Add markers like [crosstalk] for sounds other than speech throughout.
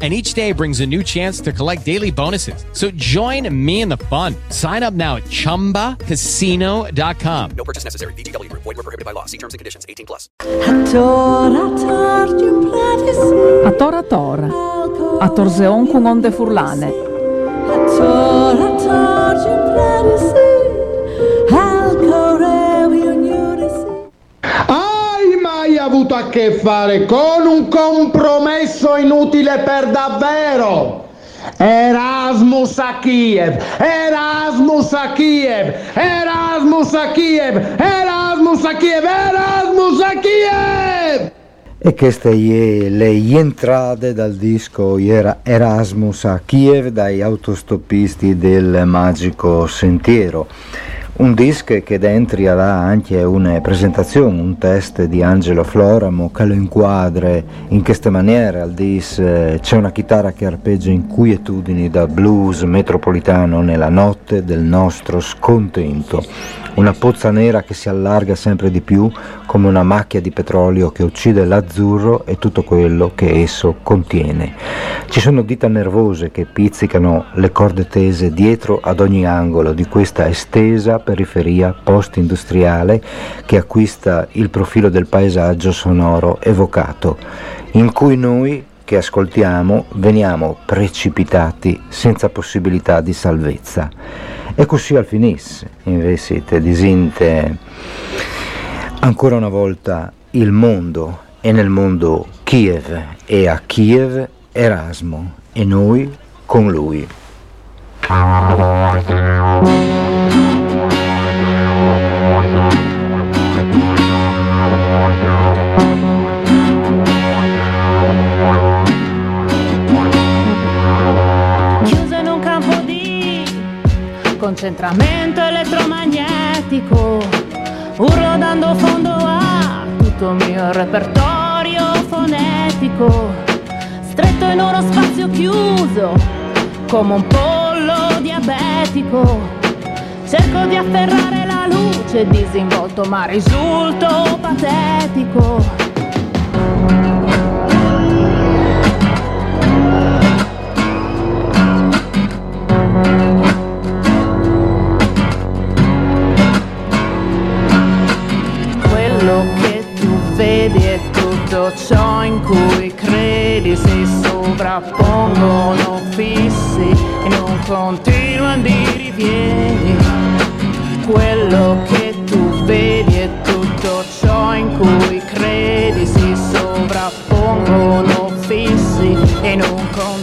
And each day brings a new chance to collect daily bonuses. So join me in the fun. Sign up now at chumbacasino.com. No purchase necessary. VGW Group. Void were prohibited by law. See terms and conditions. 18 plus. A tora tora, a torzeon con onde furlane. Hai avuto a che fare con un compromesso inutile per davvero? Erasmus a Kiev, Erasmus a Kiev, Erasmus a Kiev, Erasmus a Kiev, Erasmus a Kiev! E queste le entrate dal disco era Erasmus a Kiev dai autostoppisti del Magico Sentiero. Un disco che dentro ha anche una presentazione, un test di Angelo Floramo che lo inquadra in questa maniera. Al dis eh, c'è una chitarra che arpeggia inquietudini da blues metropolitano nella notte del nostro scontento. Una pozza nera che si allarga sempre di più come una macchia di petrolio che uccide l'azzurro e tutto quello che esso contiene. Ci sono dita nervose che pizzicano le corde tese dietro ad ogni angolo di questa estesa periferia post-industriale che acquista il profilo del paesaggio sonoro evocato, in cui noi che ascoltiamo veniamo precipitati senza possibilità di salvezza. E così al finisse, invece disinte ancora una volta il mondo e nel mondo Kiev e a Kiev Erasmo e noi con lui. Concentramento elettromagnetico, urlo dando fondo a tutto il mio repertorio fonetico, stretto in uno spazio chiuso, come un pollo diabetico. Cerco di afferrare la luce disinvolto, ma risulto patetico. Ciò in cui credi si sovrappongono fissi in un continuo andirivieni. Quello che tu vedi è tutto ciò in cui credi si sovrappongono fissi in un continuo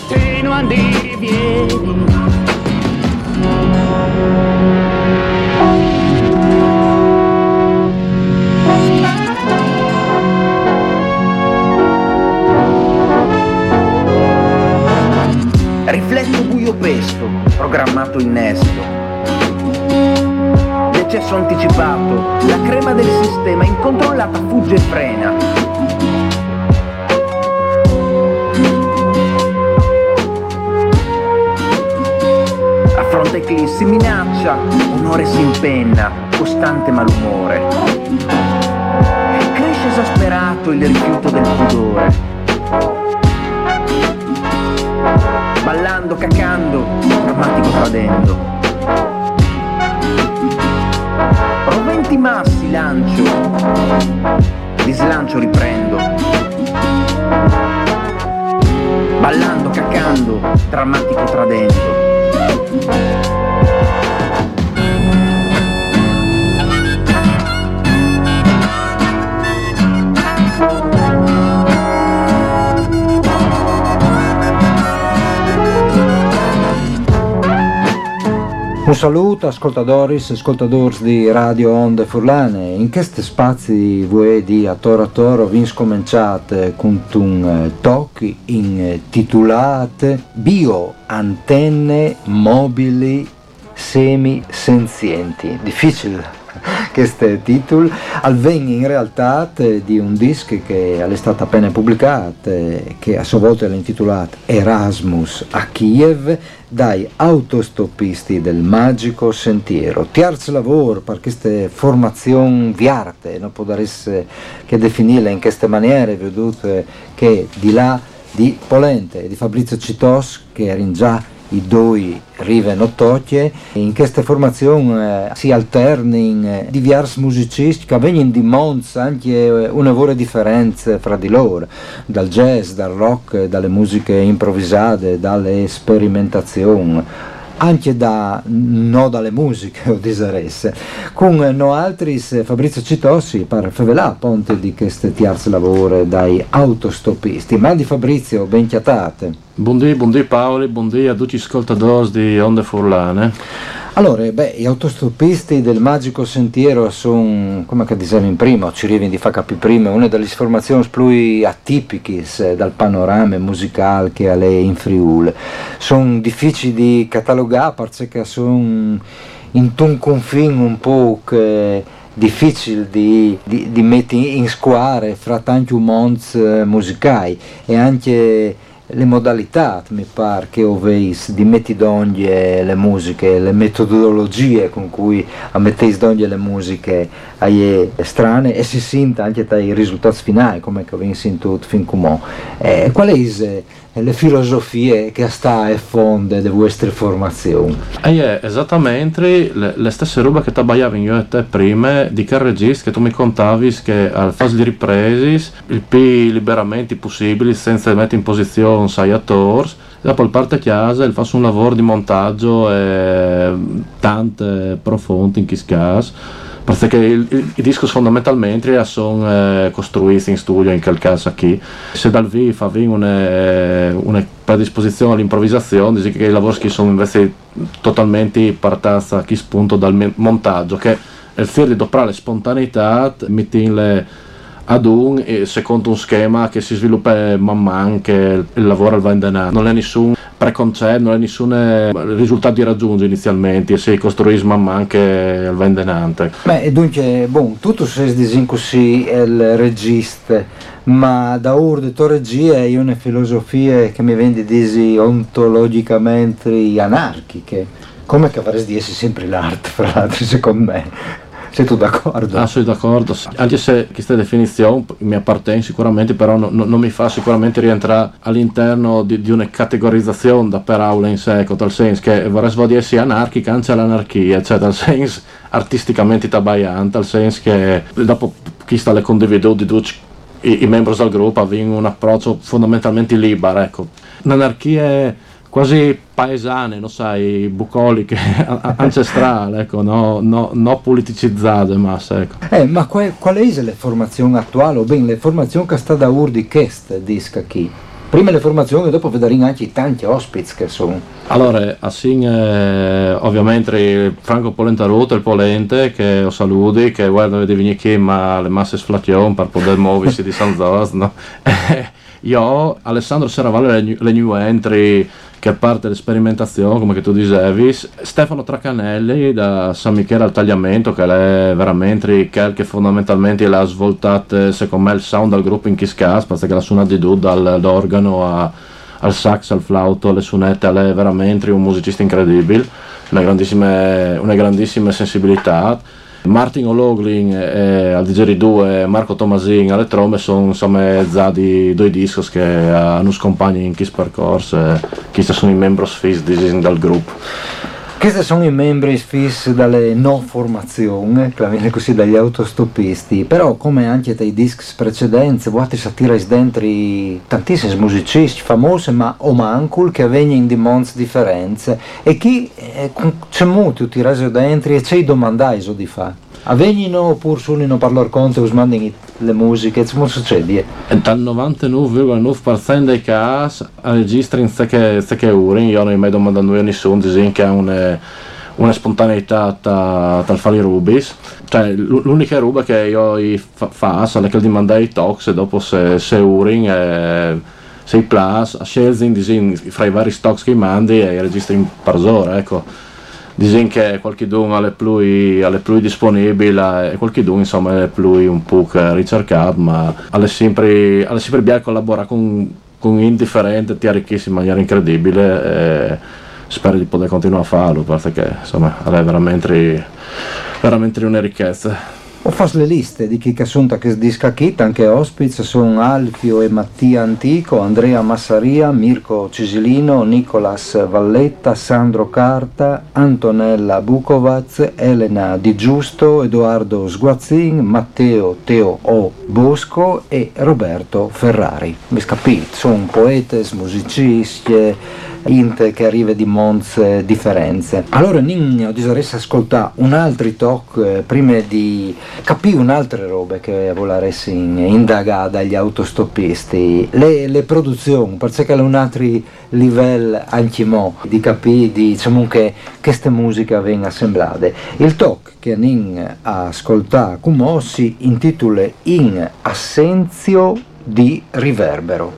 Eclissi, minaccia, onore si impenna, costante malumore. Cresce esasperato il rifiuto del pudore. ballando, cacando, drammatico tradendo. Roventi massi lancio, di slancio riprendo. Ballando, cacando, drammatico tradendo. Un saluto ascoltatori e ascoltatori di Radio Onde Furlane. In questi spazi voi di A Toro a Toro vi scominciate con un eh, tocchi intitolate Bioantenne mobili semi-senzienti. Difficile questo titolo, al ven in realtà di un disco che è stato appena pubblicato, che a sua volta è intitolato Erasmus a Kiev, dai autostoppisti del magico sentiero. Terzo lavoro per queste formazioni viarte, non può essere che definirle in queste maniere, vedute che di là di Polente e di Fabrizio Citos, che erano già i due rive notocie, in queste formazioni eh, si alternano eh, diversi musicisti che vengono di Mons anche eh, una vera differenza fra di loro, dal jazz, dal rock, dalle musiche improvvisate, dalle sperimentazioni anche da no dalle musiche [laughs] o diseresse. Con no altri Fabrizio Citossi per favelà ponte di queste tiarze lavoro dai autostoppisti. Ma di Fabrizio, ben chiatate. Buondì, buondì Paoli, buondì a tutti gli ascoltatori di Onde Furlane. Allora, beh, gli autostoppisti del Magico Sentiero sono, come dicevo in prima, ci arrivi di capire prima, una delle formazioni più atipiche dal panorama musicale che ha lei in Friuli. Sono difficili di catalogare perché sono in un confine un po' difficile di, di, di mettere in squadra fra tanti mondi eh, musicali e anche le modalità, mi pare, che oveis di metti d'ogni le musiche, le metodologie con cui ammetteis d'ogni le musiche ai strane e si sente anche dai risultati finali, come che avete sentito fin come. Eh, qual è le filosofie che sta a fonde delle vostre formazioni? E è esattamente le, le stesse robe che ti abbiamo io e te prima di che registro che tu mi contavi che al fase di ripresi il più liberamenti possibili senza mettere in posizione sei attori dopo il parte chiesa e fa un lavoro di montaggio e tante profonde in questo caso perché i dischi fondamentalmente sono eh, costruiti in studio in quel caso qui. Se dal vivo fa una, una predisposizione all'improvvisazione dice che i lavori sono invece totalmente partati a chi spunto dal montaggio che è il fiore di doprare spontaneità mettendo ad un secondo un schema che si sviluppa man mano che il lavoro va in denaro non è nessun preconcetto non è nessun eh, risultato di raggiungere inizialmente e si costruisce man mano che va in denaro beh dunque bon, tutto si dice così il regista ma da ur di regia è una filosofia che mi vende disi ontologicamente anarchiche. Come che avresti essere sempre l'arte fra l'altro secondo me sei tu d'accordo? Ah, sono d'accordo. Anche se questa definizione mi appartiene sicuramente, però no, no, non mi fa sicuramente rientrare all'interno di, di una categorizzazione da per aula in sé, tal senso che vorrei essere anarchica, anzi l'anarchia, cioè dal senso artisticamente tabaiante, tal senso che dopo chi sta le condivido di tutti i, i membri del gruppo avevano un approccio fondamentalmente libero, ecco. L'anarchia è quasi paesane, non sai, bucoliche, [laughs] ancestrale, ecco, no, no, no politicizzate, ma ecco. Eh, ma qual, qual è la formazione attuale, o ben le formazioni che sta da urdi queste disca qui? Prima le formazioni, dopo vedremo anche tanti ospiti che sono. Allora, assim, eh, ovviamente Franco Polentaruto, il Polente, che ho saluti, che guarda di venire qui, ma le masse sflation per poter muoversi di San Zos, no? [laughs] Io, Alessandro Serravalle, le new entry, che parte dell'esperimentazione, come tu dicevi, Stefano Tracanelli da San Michele al Tagliamento, che è veramente quel che fondamentalmente l'ha svoltato, secondo me, il sound del gruppo in Kiss Cast, perché la suona di Dude dall'organo al sax, al flauto, alle sunette, è veramente un musicista incredibile, una grandissima, una grandissima sensibilità Martin O'Loughlin e al DJ 2 Marco Tomasin alle trombe sono insomma già di due dischi che hanno scompagni in questo percorso e questi sono i membri fissi del gruppo. Questi sono i membri fissi dalle no formazioni, che così dagli autostoppisti, però come anche dai dischi precedenti, voi satira dentro tantissimi musicisti famosi ma o mancul che vengono di mondi differenze e chi eh, c'è molto tirato dentro e c'è domandai di fare. Avvengono oppure solo non parlare con te, mandano le musiche, come succede? E dal 99,9% dei casi registra in che, che ore, io non mi mai domandato a nessuno, dicono che ha una, una spontaneità dal fare i rubis. Cioè, l'unica ruba che io faccio è quella di mandare i tox e dopo se, se urin e sei plus, a scelzi fra i vari stocks che mandi e registri in parzora, ecco dicono che qualche don è più, più disponibile e qualche don insomma è più un po' ricercato ma è sempre, è sempre bene collaborare con, con indifferente ti arricchisce in maniera incredibile e spero di poter continuare a farlo perché insomma è veramente, veramente una ricchezza o fas le liste di chi che sono disca kit, anche ospiti sono Alfio e Mattia Antico, Andrea Massaria, Mirko Cisilino, Nicolas Valletta, Sandro Carta, Antonella Bukovac, Elena Di Giusto, Edoardo Sguazzin, Matteo Teo O Bosco e Roberto Ferrari. Mi capite, sono poeti, musicisti, int che arriva di Monz differenze. Allora Nigno disoresse ascoltare un altro talk eh, prima di capire un'altra roba che voleresse indagare dagli autostoppisti, le, le produzioni, perché è un altro livello anche mo di capire diciamo che queste musiche vengono assemblate. Il talk che Nin ha ascoltato come si intitola In assenzio di riverbero.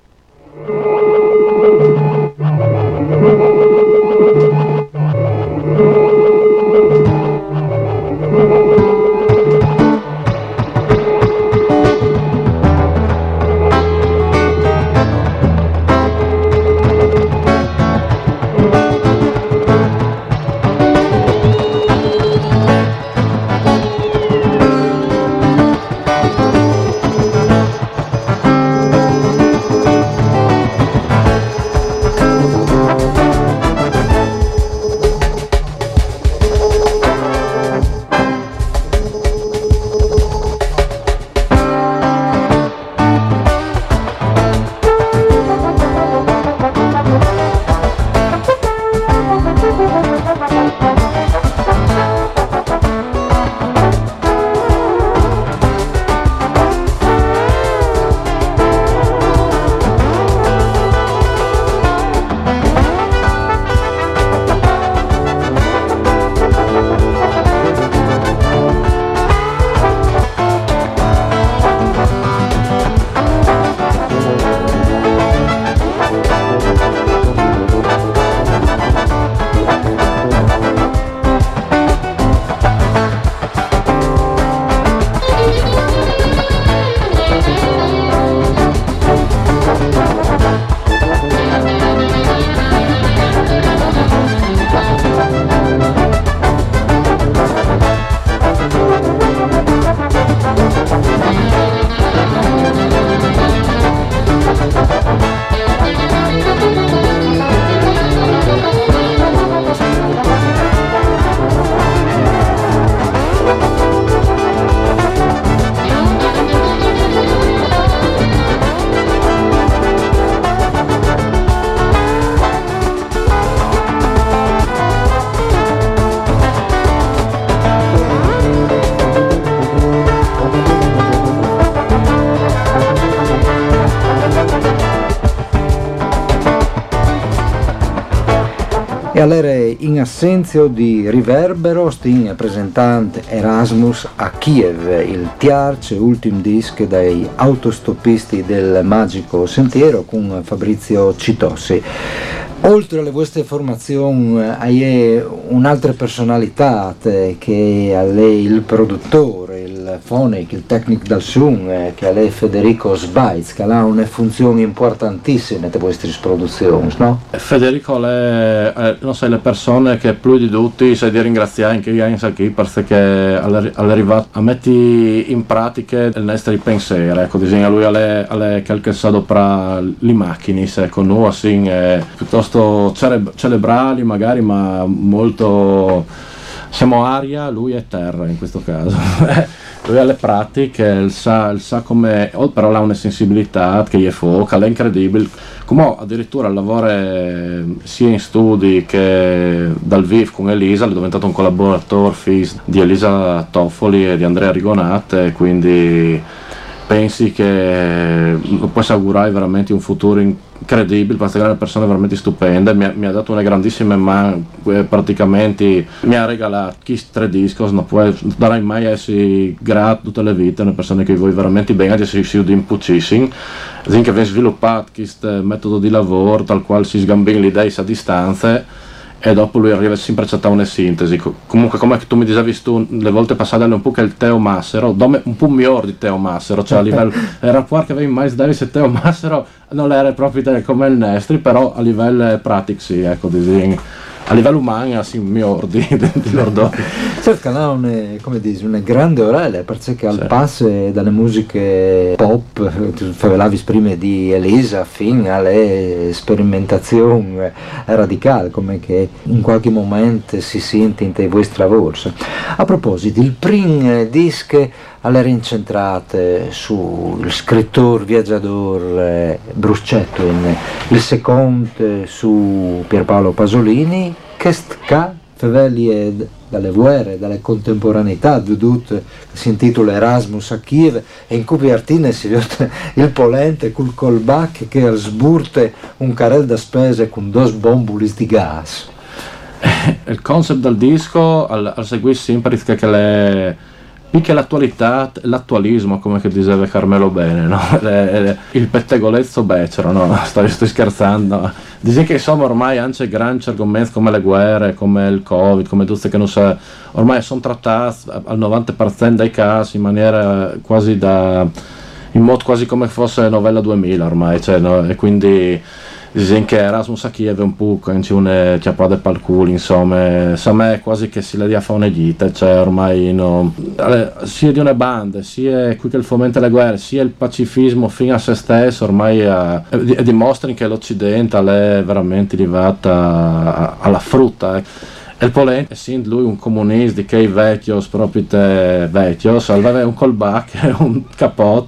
E allora in assenzio di riverbero stin presentante Erasmus a Kiev, il tiarce ultim disc dai autostoppisti del Magico Sentiero con Fabrizio Citossi. Oltre alle vostre formazioni hai un'altra personalità che è il produttore, il phonic, il tecnico dal suon, eh, che è Federico Sbaitz, che ha una funzione importantissima nelle vostre produzioni, no? Federico è, è non sai, le persone che più di tutti sai di ringraziare anche io qui perché all'arrivato a metti in pratica il nostro pensiero, ecco, disegna lui alle, alle qualche sopra le macchine, ecco, noi assim, eh, piuttosto celebrali magari, ma molto siamo aria, lui è terra in questo caso. [laughs] lui ha le pratiche, sa, sa come, però ha una sensibilità che gli è foca, è incredibile. Come addirittura lavora sia in studi che dal VIF con Elisa, è diventato un collaboratore FIS di Elisa Toffoli e di Andrea Rigonate, quindi pensi che puoi augurare veramente un futuro incredibile perché è una persona veramente stupenda mi ha, mi ha dato una grandissima mano eh, praticamente mi ha regalato tre dischi non puoi darai mai essere grato tutte le vite una persona che vuoi veramente bene di essere di impucissing che abbiamo sviluppato questo metodo di lavoro tal quale si sgambino le idee a distanza e dopo lui arriva sempre a una sintesi. Comunque, come tu mi dicevi tu le volte passate un po' che il Teo Massero, un po' migliore di Teo Massero, cioè a livello [laughs] era qua che avevi Miles Davis e Teo Massero non era proprio come il Nestri, però a livello pratico sì, ecco, disegno a livello umano sì, mi ordi di [laughs] loro certo no, un, come dici, una grande orelle perché al passo dalle musiche pop parlavi prima di Elisa fino alle sperimentazioni radicali come che in qualche momento si sente in te vostri lavori a proposito il primo disco alle rincentrate sul scrittore viaggiatore Bruce Chatwin, il secondo su Pierpaolo Pasolini, che sta fevelie dalle guerre, dalle contemporaneità di tutto, si intitola Erasmus a Kiev e in cui Artine si vede [laughs] il polente col colbac che sburte un carrel da spese con dos bombulis di gas. [laughs] Il concept del disco al, al seguì sempre che le Mica l'attualità, l'attualismo, come che diceva Carmelo Bene, no? [laughs] il pettegolezzo becero, no? [laughs] Sto, sto scherzando. Dice che insomma ormai anche grandi argomenti come le guerre, come il Covid, come tutte che non sa, ormai sono trattati al 90% dei casi in maniera quasi da in modo quasi come fosse novella 2000 ormai, cioè, no? e quindi Dicen che Erasmus a Kiev è un po' una chiappata per il culo, insomma, sa me quasi che si le dia fa una gita, cioè ormai no, sia di una banda, sia qui che il fomenta le guerre, sia il pacifismo fino a se stesso, ormai a, a, dimostrano che l'Occidente è veramente arrivata alla frutta. Eh. Il Polente, essendo lui un comunista che i vecchios, proprio te vecchios, aveva un callback, [laughs] un capot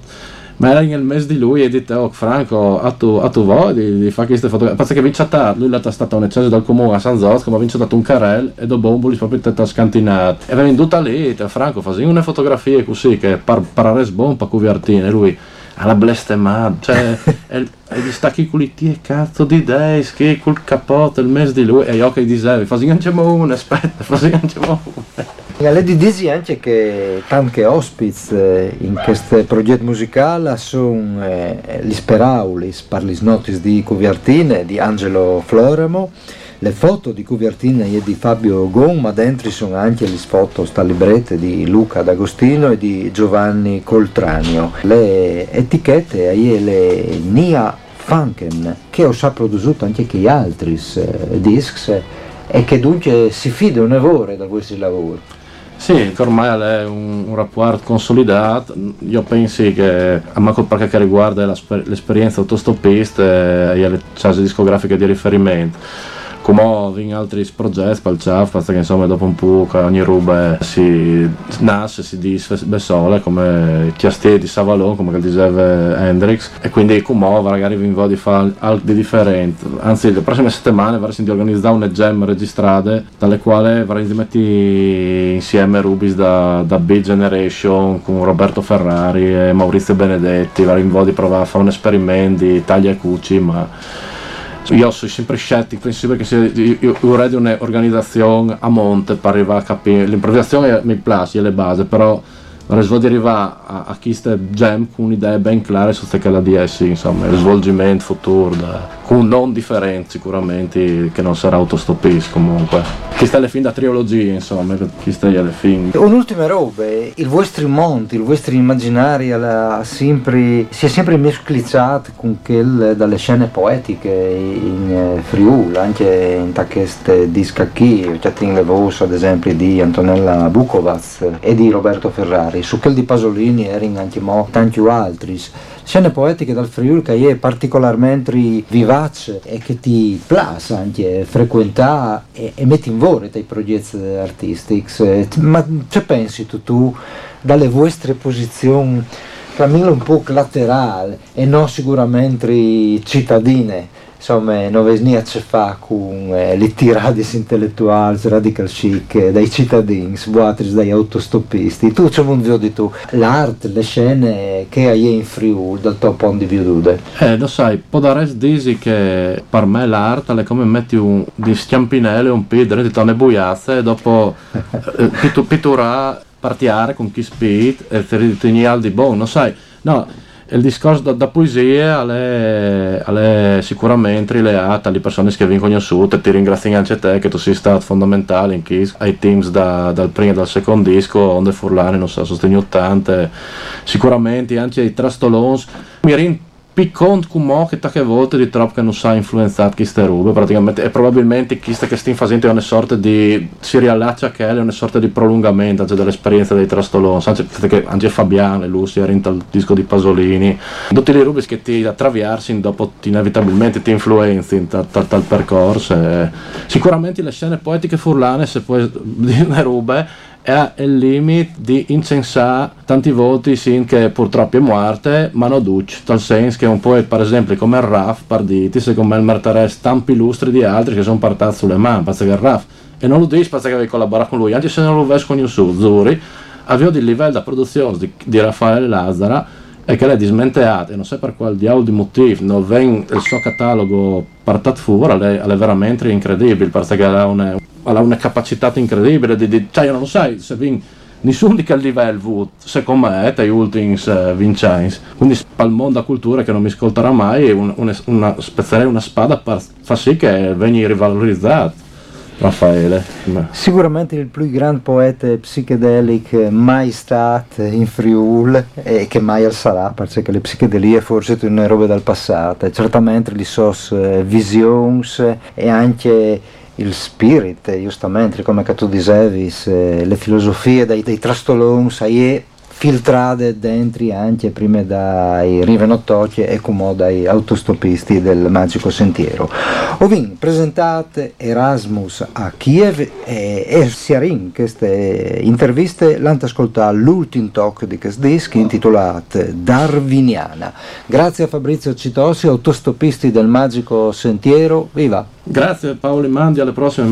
ma era nel mese di lui e dite oh Franco a tu, a tu vuoi di, di fare queste fotografie. Pensa che vince a lui l'ha stata un'eccesso dal comune a San Zosco ma vince dato un carrel e dopo un proprio tetta scantinato e venendo tutta lì te, Franco fai una fotografia così che par, parare sbon per cuviartine e lui alla blestemata cioè [laughs] e, e gli stacchi culiti e cazzo di dei che col cappotto il mese di lui e io che dicevi fai anche una aspetta fai anche una lei dice anche che tanti ospiti eh, in questo progetto musicale sono eh, gli speraulis per le notizie di Cuviartine di Angelo Floremo, le foto di Cuviartine e di Fabio Gon, ma dentro sono anche le foto sta di Luca D'Agostino e di Giovanni Coltranio. Le etichette e le Nia Funken, che ho già prodotto anche che altri eh, discs e che dunque si fidano lavoro da questi lavori. Sì, che ormai è un, un rapporto consolidato, io penso che a Marco perché riguarda l'esperienza autostoppista e le case discografiche di riferimento come in altri progetti per il CEF, perché insomma dopo un po' ogni roba si nasce, si sole come Chiastie di Savalon, come diceva Hendrix, e quindi come magari vi invito di fare altro di differente. Anzi, le prossime settimane vorrei di organizzare una gem registrate, dalle quali vorrei di mettere insieme rubis da, da Big Generation con Roberto Ferrari e Maurizio Benedetti, vorrei invito di provare a fare un esperimento di taglia e cuci, ma io sono sempre scettico, penso che sia, io vorrei un'organizzazione a monte per arrivare a capire, l'improvvisazione mi piace, è le base, però di arrivare a, a chi sta jam con un'idea ben chiara su che la DS, insomma, il svolgimento futuro, da, con non differenti sicuramente, che non sarà autostoppista comunque. Chi sta alle fin da trilogia, insomma, chi sta alle fin. Un'ultima roba, il vostro monte, il vostro immaginario sempre, si è sempre mesclicciato con quel dalle scene poetiche in eh, Friuli, anche in queste disca qui, cioè le voci ad esempio di Antonella Bukovac e di Roberto Ferrari su quel di Pasolini e anche mo, tanti altri. Scene poetiche dal Friuli che è particolarmente vivace e che ti piace anche frequentare e, e metti in vore dei progetti artistici. Ma che pensi tu, tu dalle vostre posizioni, famiglia un po' laterale e non sicuramente cittadine? Insomma non veni a fa con eh, le tirate intellettuali, radical chic, eh, dai cittadini, sbuatris, dai autostoppisti. Tu c'è un di tu, l'arte, le scene che hai in Friuli dal tuo punto di vista? Eh, lo sai, può dare disi che per me l'arte è come metti un, di schiampinelle un pidre, di tonne buiazze e dopo eh, pittura partiare con chi speed e riteni al di buono, sai, no, il discorso da, da poesia è, è sicuramente rileato alle persone che vengono conosciute ti ringrazio anche te che tu sei stato fondamentale in chi, ai teams da, dal primo e dal secondo disco onde Furlani non so sostegno tante sicuramente anche ai trastolons mi rin piccont come che volte di troppo che non sa influenzato queste robe praticamente e probabilmente questa che stiamo facendo è una sorta di si riallaccia che è una sorta di prolungamento anche dell'esperienza dei Trastolons anche perché anche Fabiano e Lucia era il disco di Pasolini. Tutti le robe che ti attraversi dopo ti, inevitabilmente ti influenzi in tal, tal, tal percorso e sicuramente le scene poetiche furlane se puoi dire robe è il limite di incensare tanti voti sin che purtroppo è morte ma non duce tal senso che un po' è, per esempio come il RAF partiti secondo me il Martares tanti illustri di altri che sono partiti sulle mani che il RAF e non lo dici che avevi collaborato con lui anche se non lo con Yusuf Zuri aveva il livello di produzione di, di Raffaele Lazzara e che lei dismenteata e non so per quale di motivo non viene il suo catalogo portato fuori è veramente incredibile perché ha una, ha una capacità incredibile di, di cioè io non sai se vin nessuno di quel livello secondo me gli ultimi uh, Vincenzi quindi al mondo della cultura che non mi ascolterà mai un, una, una, spezzerei una spada per far sì che venga rivalorizzato Raffaele. Sicuramente il più grande poeta psichedelic mai stato in Friul e che mai sarà, perché le psichedelie forse sono robe dal passato, certamente le sue eh, visioni e anche il spirit, giustamente, come tu dicevi, eh, le filosofie dei, dei trastolons, filtrate dentro anche prima dai rivenottoci e come dai autostopisti del Magico Sentiero. Ovin presentate Erasmus a Kiev e, e Siarin queste interviste l'hanno ascoltato l'ultimo talk di questo disco intitolato Darwiniana. Grazie a Fabrizio Citossi, autostopisti del Magico Sentiero, viva! Grazie Paolo Mandi, alle prossime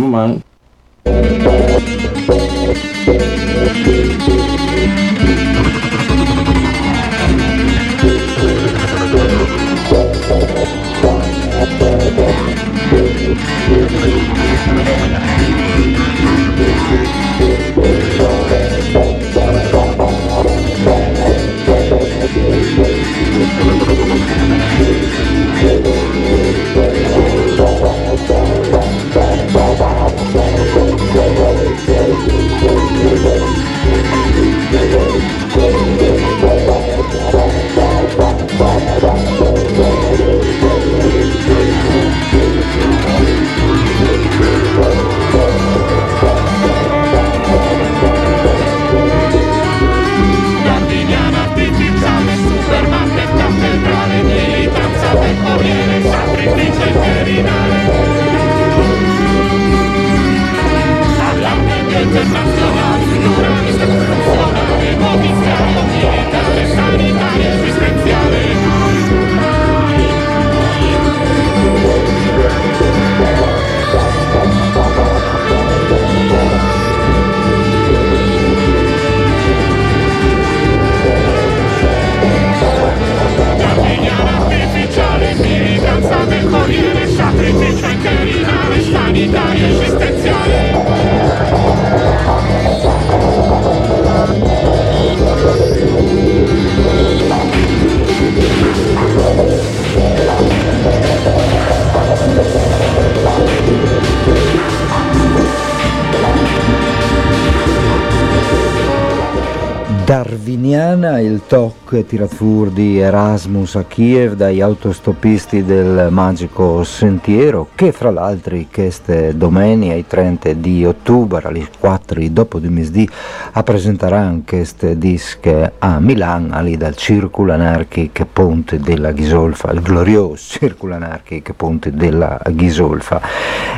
sadar Darwiniana, il talk tirato fuori di Erasmus a Kiev dai autostoppisti del Magico Sentiero che fra l'altro queste domenica il 30 di ottobre alle 4 dopo di misdì a presenteranno queste dische a Milano lì dal Circolo Anarchic Ponte della Ghisolfa, il glorioso Circolo Anarchic Ponte della Ghisolfa.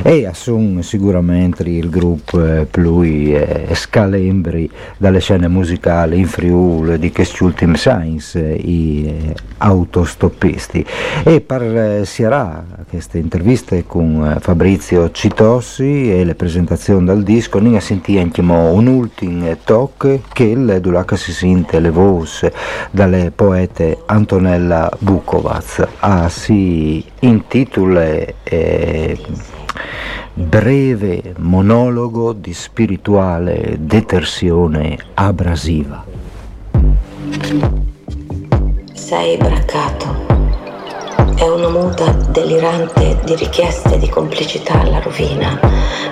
E assume sicuramente il gruppo eh, più eh, scalembri dalle scene musicali in Friuli di questi ultimi science i eh, autostoppisti. E parlerà queste interviste con eh, Fabrizio Citossi e le presentazioni dal disco. Sentì anche un ultimo talk che Dulaca si sente le voci dalle poete Antonella Bukovac a si intitola eh, breve monologo di spirituale detersione abrasiva. Sei braccato. È una muta delirante di richieste di complicità alla rovina,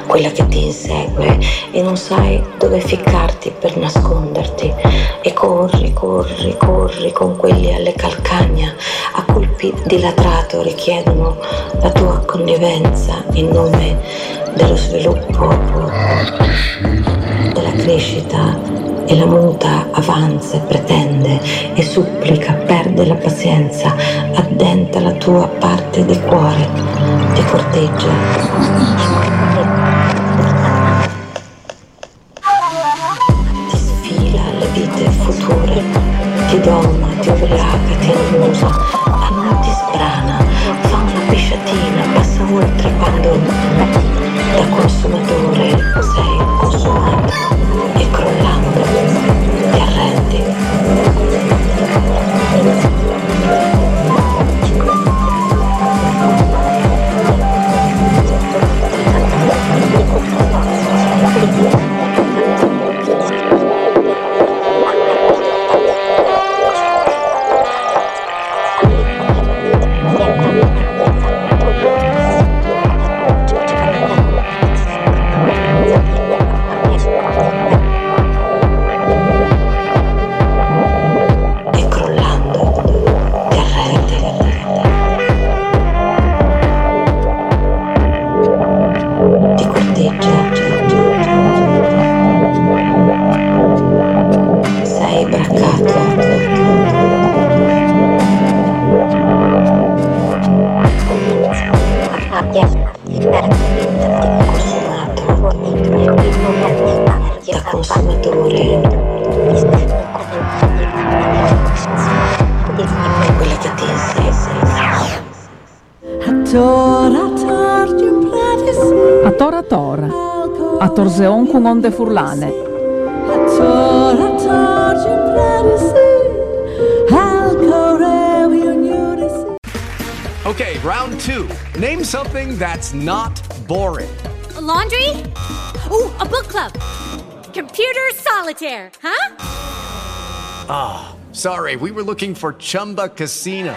quella che ti insegue e non sai dove ficcarti per nasconderti. E corri, corri, corri con quelli alle calcagna, a colpi di latrato richiedono la tua connivenza in nome dello sviluppo, della crescita e la muta avanza e pretende e supplica, perde la pazienza, addenta la tua parte di cuore, ti corteggia. Torzeon con onde furlane. Okay, round two. Name something that's not boring. A laundry? Ooh, a book club. Computer solitaire, huh? Ah, sorry, we were looking for Chumba Casino.